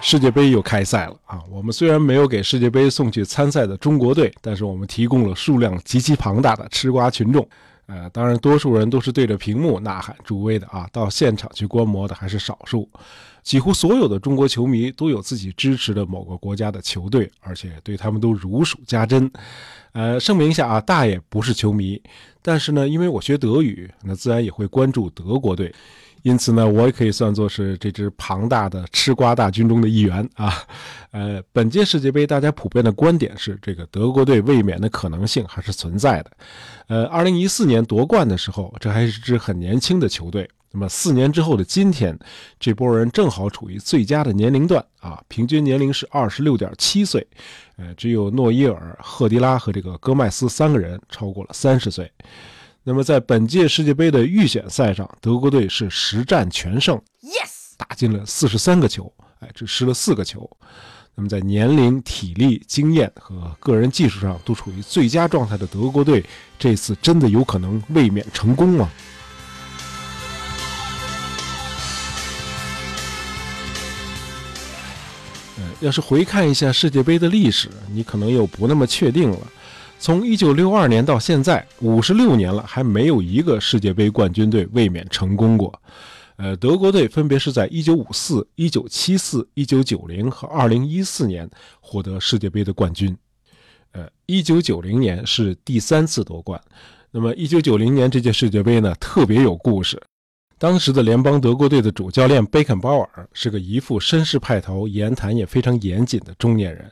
世界杯又开赛了啊！我们虽然没有给世界杯送去参赛的中国队，但是我们提供了数量极其庞大的吃瓜群众。呃，当然，多数人都是对着屏幕呐喊助威的啊，到现场去观摩的还是少数。几乎所有的中国球迷都有自己支持的某个国家的球队，而且对他们都如数家珍。呃，声明一下啊，大爷不是球迷，但是呢，因为我学德语，那自然也会关注德国队。因此呢，我也可以算作是这支庞大的吃瓜大军中的一员啊。呃，本届世界杯大家普遍的观点是，这个德国队卫冕的可能性还是存在的。呃，二零一四年夺冠的时候，这还是支很年轻的球队。那么四年之后的今天，这波人正好处于最佳的年龄段啊，平均年龄是二十六点七岁。呃，只有诺伊尔、赫迪拉和这个戈麦斯三个人超过了三十岁。那么，在本届世界杯的预选赛上，德国队是十战全胜，yes，打进了四十三个球，哎，只失了四个球。那么，在年龄、体力、经验和个人技术上都处于最佳状态的德国队，这次真的有可能卫冕成功吗？呃，要是回看一下世界杯的历史，你可能又不那么确定了。从一九六二年到现在，五十六年了，还没有一个世界杯冠军队卫冕成功过。呃，德国队分别是在一九五四、一九七四、一九九零和二零一四年获得世界杯的冠军。呃，一九九零年是第三次夺冠。那么，一九九零年这届世界杯呢，特别有故事。当时的联邦德国队的主教练贝肯鲍尔是个一副绅士派头、言谈也非常严谨的中年人。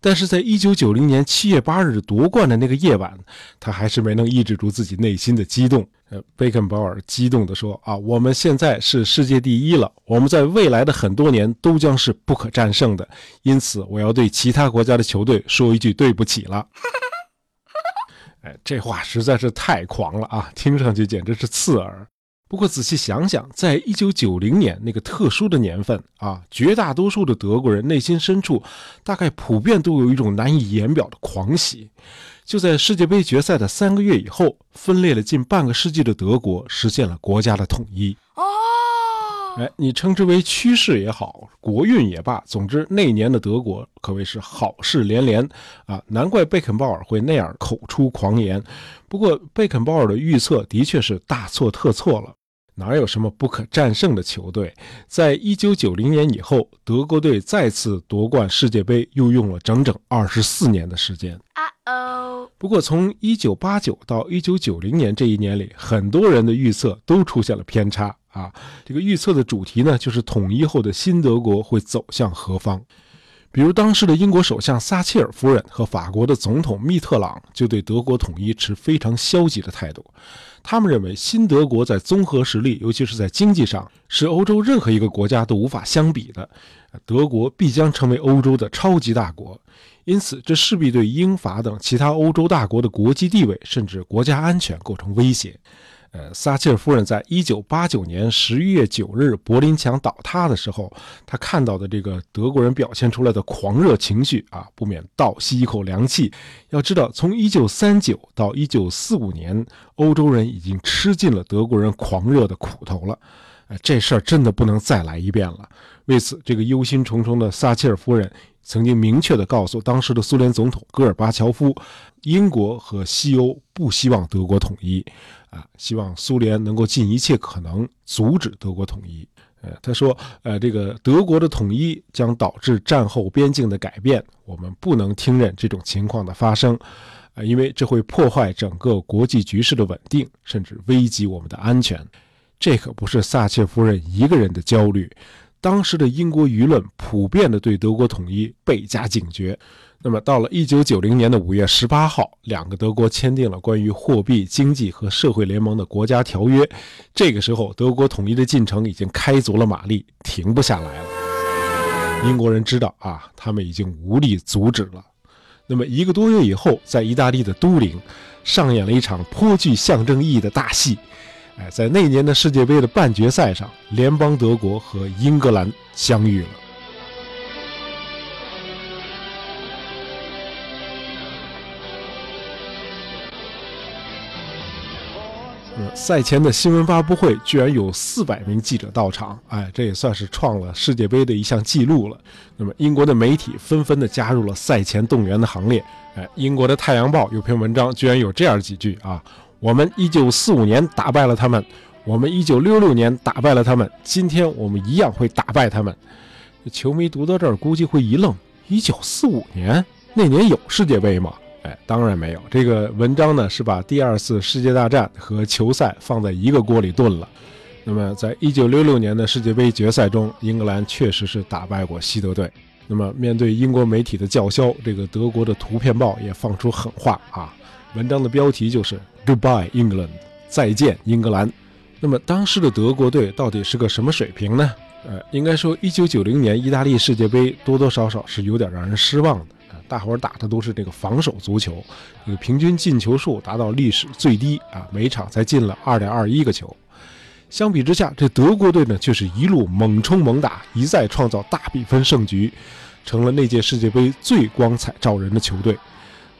但是在一九九零年七月八日夺冠的那个夜晚，他还是没能抑制住自己内心的激动。呃，贝肯鲍尔激动地说：“啊，我们现在是世界第一了，我们在未来的很多年都将是不可战胜的。因此，我要对其他国家的球队说一句对不起了。”哎，这话实在是太狂了啊，听上去简直是刺耳。不过仔细想想，在一九九零年那个特殊的年份啊，绝大多数的德国人内心深处，大概普遍都有一种难以言表的狂喜。就在世界杯决赛的三个月以后，分裂了近半个世纪的德国实现了国家的统一。哦，哎，你称之为趋势也好，国运也罢，总之那年的德国可谓是好事连连啊！难怪贝肯鲍尔会那样口出狂言。不过，贝肯鲍尔的预测的确是大错特错了。哪有什么不可战胜的球队？在一九九零年以后，德国队再次夺冠世界杯又用了整整二十四年的时间。啊哦！不过从一九八九到一九九零年这一年里，很多人的预测都出现了偏差啊。这个预测的主题呢，就是统一后的新德国会走向何方。比如当时的英国首相撒切尔夫人和法国的总统密特朗就对德国统一持非常消极的态度。他们认为新德国在综合实力，尤其是在经济上，是欧洲任何一个国家都无法相比的。德国必将成为欧洲的超级大国，因此这势必对英法等其他欧洲大国的国际地位甚至国家安全构成威胁。呃，撒切尔夫人在一九八九年十一月九日柏林墙倒塌的时候，她看到的这个德国人表现出来的狂热情绪啊，不免倒吸一口凉气。要知道，从一九三九到一九四五年，欧洲人已经吃尽了德国人狂热的苦头了。哎，这事儿真的不能再来一遍了。为此，这个忧心忡忡的撒切尔夫人曾经明确地告诉当时的苏联总统戈尔巴乔夫，英国和西欧不希望德国统一。啊，希望苏联能够尽一切可能阻止德国统一。呃，他说，呃，这个德国的统一将导致战后边境的改变，我们不能听任这种情况的发生，啊，因为这会破坏整个国际局势的稳定，甚至危及我们的安全。这可不是撒切夫人一个人的焦虑，当时的英国舆论普遍的对德国统一倍加警觉。那么，到了一九九零年的五月十八号，两个德国签订了关于货币、经济和社会联盟的国家条约。这个时候，德国统一的进程已经开足了马力，停不下来了。英国人知道啊，他们已经无力阻止了。那么，一个多月以后，在意大利的都灵，上演了一场颇具象征意义的大戏。哎，在那年的世界杯的半决赛上，联邦德国和英格兰相遇了。赛前的新闻发布会居然有四百名记者到场，哎，这也算是创了世界杯的一项记录了。那么英国的媒体纷纷的加入了赛前动员的行列。哎，英国的《太阳报》有篇文章居然有这样几句啊：我们一九四五年打败了他们，我们一九六六年打败了他们，今天我们一样会打败他们。球迷读到这儿估计会一愣：一九四五年那年有世界杯吗？哎，当然没有。这个文章呢是把第二次世界大战和球赛放在一个锅里炖了。那么，在一九六六年的世界杯决赛中，英格兰确实是打败过西德队。那么，面对英国媒体的叫嚣，这个德国的图片报也放出狠话啊。文章的标题就是 “Goodbye England”，再见英格兰。那么，当时的德国队到底是个什么水平呢？呃，应该说，一九九零年意大利世界杯多多少少是有点让人失望的。大伙儿打的都是这个防守足球，这个平均进球数达到历史最低啊，每场才进了二点二一个球。相比之下，这德国队呢却是一路猛冲猛打，一再创造大比分胜局，成了那届世界杯最光彩照人的球队。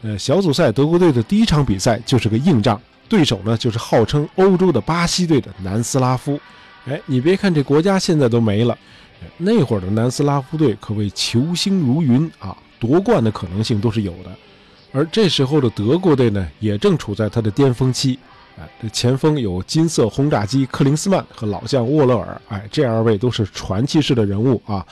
呃，小组赛德国队的第一场比赛就是个硬仗，对手呢就是号称欧洲的巴西队的南斯拉夫。哎，你别看这国家现在都没了，那会儿的南斯拉夫队可谓球星如云啊。夺冠的可能性都是有的，而这时候的德国队呢，也正处在他的巅峰期。哎，这前锋有金色轰炸机克林斯曼和老将沃勒尔，哎，这二位都是传奇式的人物啊！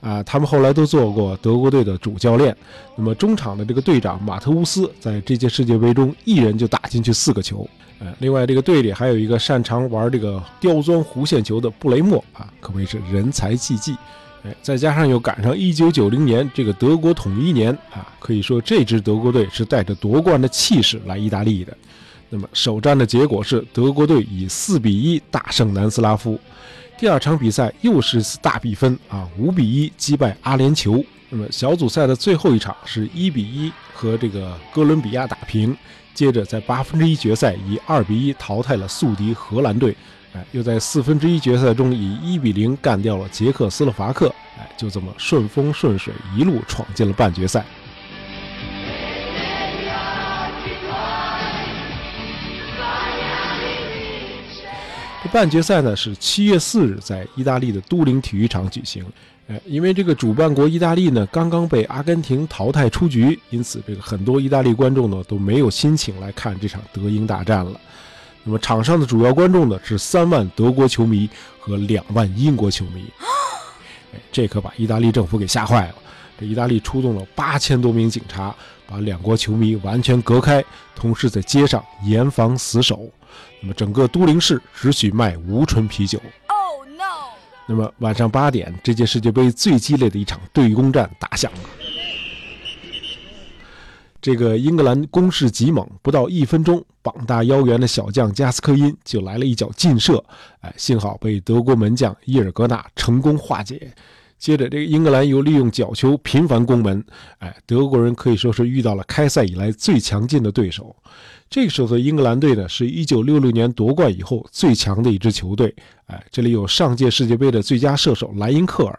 啊，他们后来都做过德国队的主教练。那么中场的这个队长马特乌斯，在这届世界杯中一人就打进去四个球。呃，另外这个队里还有一个擅长玩这个刁钻弧线球的布雷默啊，可谓是人才济济。哎，再加上又赶上一九九零年这个德国统一年啊，可以说这支德国队是带着夺冠的气势来意大利的。那么首战的结果是德国队以四比一大胜南斯拉夫。第二场比赛又是大比分啊，五比一击败阿联酋。那么小组赛的最后一场是一比一和这个哥伦比亚打平，接着在八分之一决赛以二比一淘汰了宿敌荷兰队。哎，又在四分之一决赛中以一比零干掉了捷克斯洛伐克，哎，就这么顺风顺水一路闯进了半决赛。半决赛呢是七月四日在意大利的都灵体育场举行。哎，因为这个主办国意大利呢刚刚被阿根廷淘汰出局，因此这个很多意大利观众呢都没有心情来看这场德英大战了。那么场上的主要观众呢是三万德国球迷和两万英国球迷，哎，这可把意大利政府给吓坏了。这意大利出动了八千多名警察，把两国球迷完全隔开，同时在街上严防死守。那么整个都灵市只许卖无醇啤酒。Oh no！那么晚上八点，这届世界杯最激烈的一场对攻战打响了。这个英格兰攻势极猛，不到一分钟，膀大腰圆的小将加斯科因就来了一脚劲射，哎，幸好被德国门将伊尔格纳成功化解。接着，这个英格兰又利用角球频繁攻门，哎，德国人可以说是遇到了开赛以来最强劲的对手。这个时候的英格兰队呢，是一九六六年夺冠以后最强的一支球队。哎，这里有上届世界杯的最佳射手莱因克尔，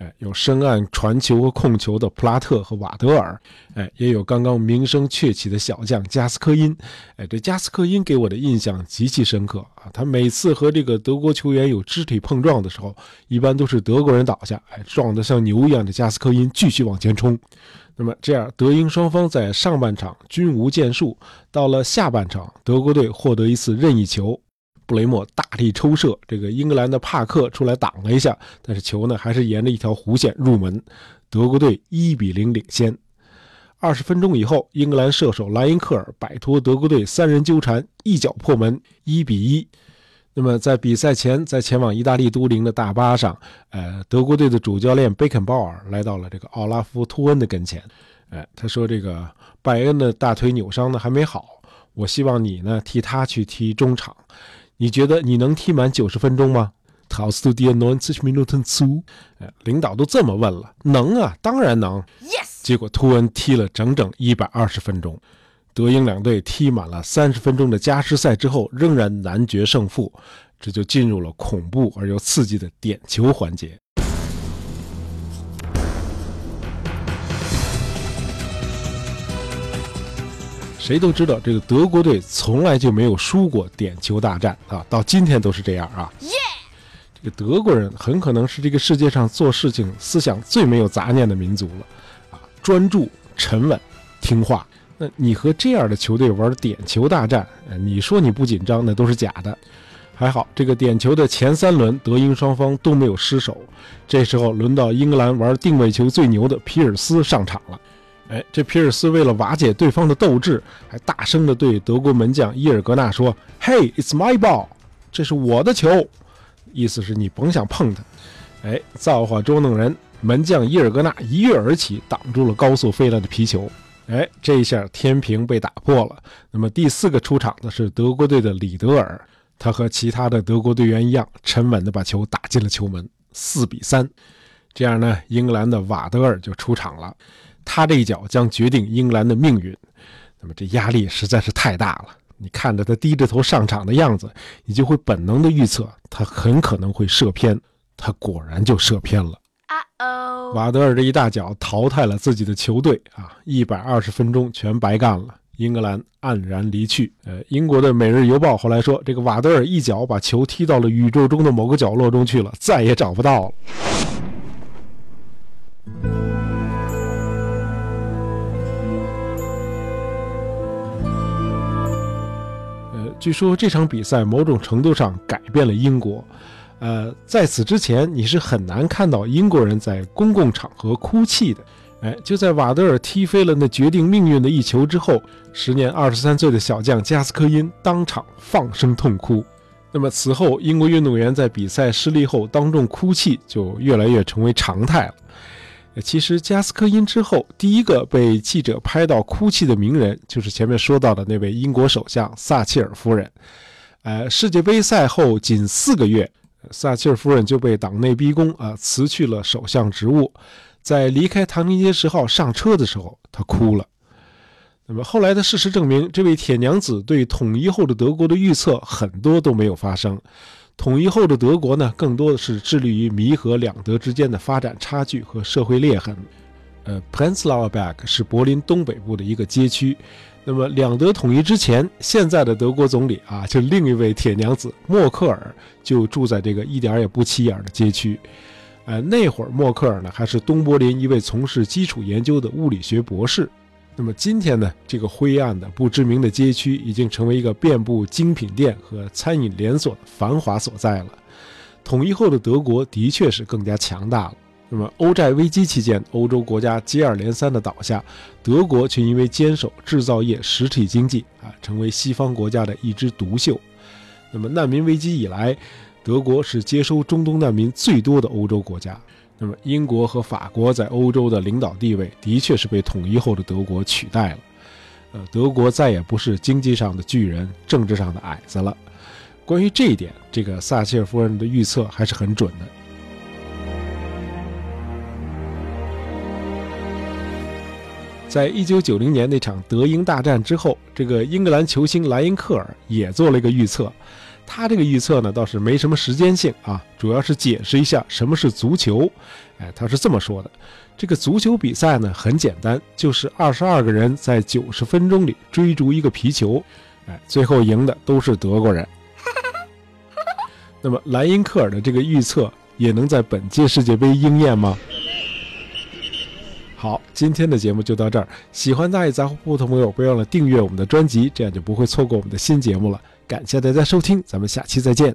哎，有深谙传球和控球的普拉特和瓦德尔，哎，也有刚刚名声鹊起的小将加斯科因。哎，这加斯科因给我的印象极其深刻啊！他每次和这个德国球员有肢体碰撞的时候，一般都是德国人倒下，哎，撞得像牛一样的加斯科因继续往前冲。那么这样，德英双方在上半场均无建树。到了下半场，德国队获得一次任意球，布雷默大力抽射，这个英格兰的帕克出来挡了一下，但是球呢还是沿着一条弧线入门，德国队一比零领先。二十分钟以后，英格兰射手莱因克尔摆脱德国队三人纠缠，一脚破门，一比一。那么在比赛前，在前往意大利都灵的大巴上，呃，德国队的主教练贝肯鲍尔来到了这个奥拉夫·托恩的跟前，哎，他说：“这个拜恩的大腿扭伤呢还没好，我希望你呢替他去踢中场，你觉得你能踢满九十分钟吗？”陶斯图迪安诺恩七十米努特苏，哎，领导都这么问了，能啊，当然能。Yes。结果图恩踢了整整一百二十分钟。德英两队踢满了三十分钟的加时赛之后，仍然难决胜负，这就进入了恐怖而又刺激的点球环节。谁都知道，这个德国队从来就没有输过点球大战啊，到今天都是这样啊。这个德国人很可能是这个世界上做事情思想最没有杂念的民族了啊，专注、沉稳、听话。那你和这样的球队玩点球大战，你说你不紧张，那都是假的。还好，这个点球的前三轮，德英双方都没有失手。这时候轮到英格兰玩定位球最牛的皮尔斯上场了。哎，这皮尔斯为了瓦解对方的斗志，还大声地对德国门将伊尔格纳说：“Hey, it's my ball，这是我的球。”意思是你甭想碰它。哎，造化捉弄人，门将伊尔格纳一跃而起，挡住了高速飞来的皮球。哎，这一下天平被打破了。那么第四个出场的是德国队的里德尔。他和其他的德国队员一样，沉稳地把球打进了球门，四比三。这样呢，英格兰的瓦德尔就出场了，他这一脚将决定英格兰的命运。那么这压力实在是太大了。你看着他低着头上场的样子，你就会本能的预测他很可能会射偏。他果然就射偏了。瓦德尔这一大脚淘汰了自己的球队啊，一百二十分钟全白干了。英格兰黯然离去。呃，英国的《每日邮报》后来说，这个瓦德尔一脚把球踢到了宇宙中的某个角落中去了，再也找不到了。据说这场比赛某种程度上改变了英国。呃，在此之前，你是很难看到英国人在公共场合哭泣的。哎，就在瓦德尔踢飞了那决定命运的一球之后，时年二十三岁的小将加斯科因当场放声痛哭。那么此后，英国运动员在比赛失利后当众哭泣就越来越成为常态了。其实，加斯科因之后第一个被记者拍到哭泣的名人，就是前面说到的那位英国首相撒切尔夫人。呃，世界杯赛后仅四个月，撒切尔夫人就被党内逼宫啊，辞去了首相职务。在离开唐宁街十号上车的时候，她哭了。那么后来的事实证明，这位铁娘子对统一后的德国的预测很多都没有发生。统一后的德国呢，更多的是致力于弥合两德之间的发展差距和社会裂痕。呃，Prenzlauer Berg 是柏林东北部的一个街区。那么两德统一之前，现在的德国总理啊，就另一位铁娘子默克尔就住在这个一点也不起眼的街区。呃，那会儿默克尔呢还是东柏林一位从事基础研究的物理学博士。那么今天呢，这个灰暗的不知名的街区已经成为一个遍布精品店和餐饮连锁的繁华所在了。统一后的德国的确是更加强大了。那么欧债危机期间，欧洲国家接二连三的倒下，德国却因为坚守制造业实体经济啊，成为西方国家的一枝独秀。那么难民危机以来，德国是接收中东难民最多的欧洲国家，那么英国和法国在欧洲的领导地位的确是被统一后的德国取代了。呃，德国再也不是经济上的巨人，政治上的矮子了。关于这一点，这个撒切尔夫人的预测还是很准的。在一九九零年那场德英大战之后，这个英格兰球星莱因克尔也做了一个预测。他这个预测呢倒是没什么时间性啊，主要是解释一下什么是足球。哎，他是这么说的：这个足球比赛呢很简单，就是二十二个人在九十分钟里追逐一个皮球，哎，最后赢的都是德国人。那么莱因克尔的这个预测也能在本届世界杯应验吗？好，今天的节目就到这儿。喜欢大爷杂货铺的朋友，别忘了订阅我们的专辑，这样就不会错过我们的新节目了。感谢大家收听，咱们下期再见。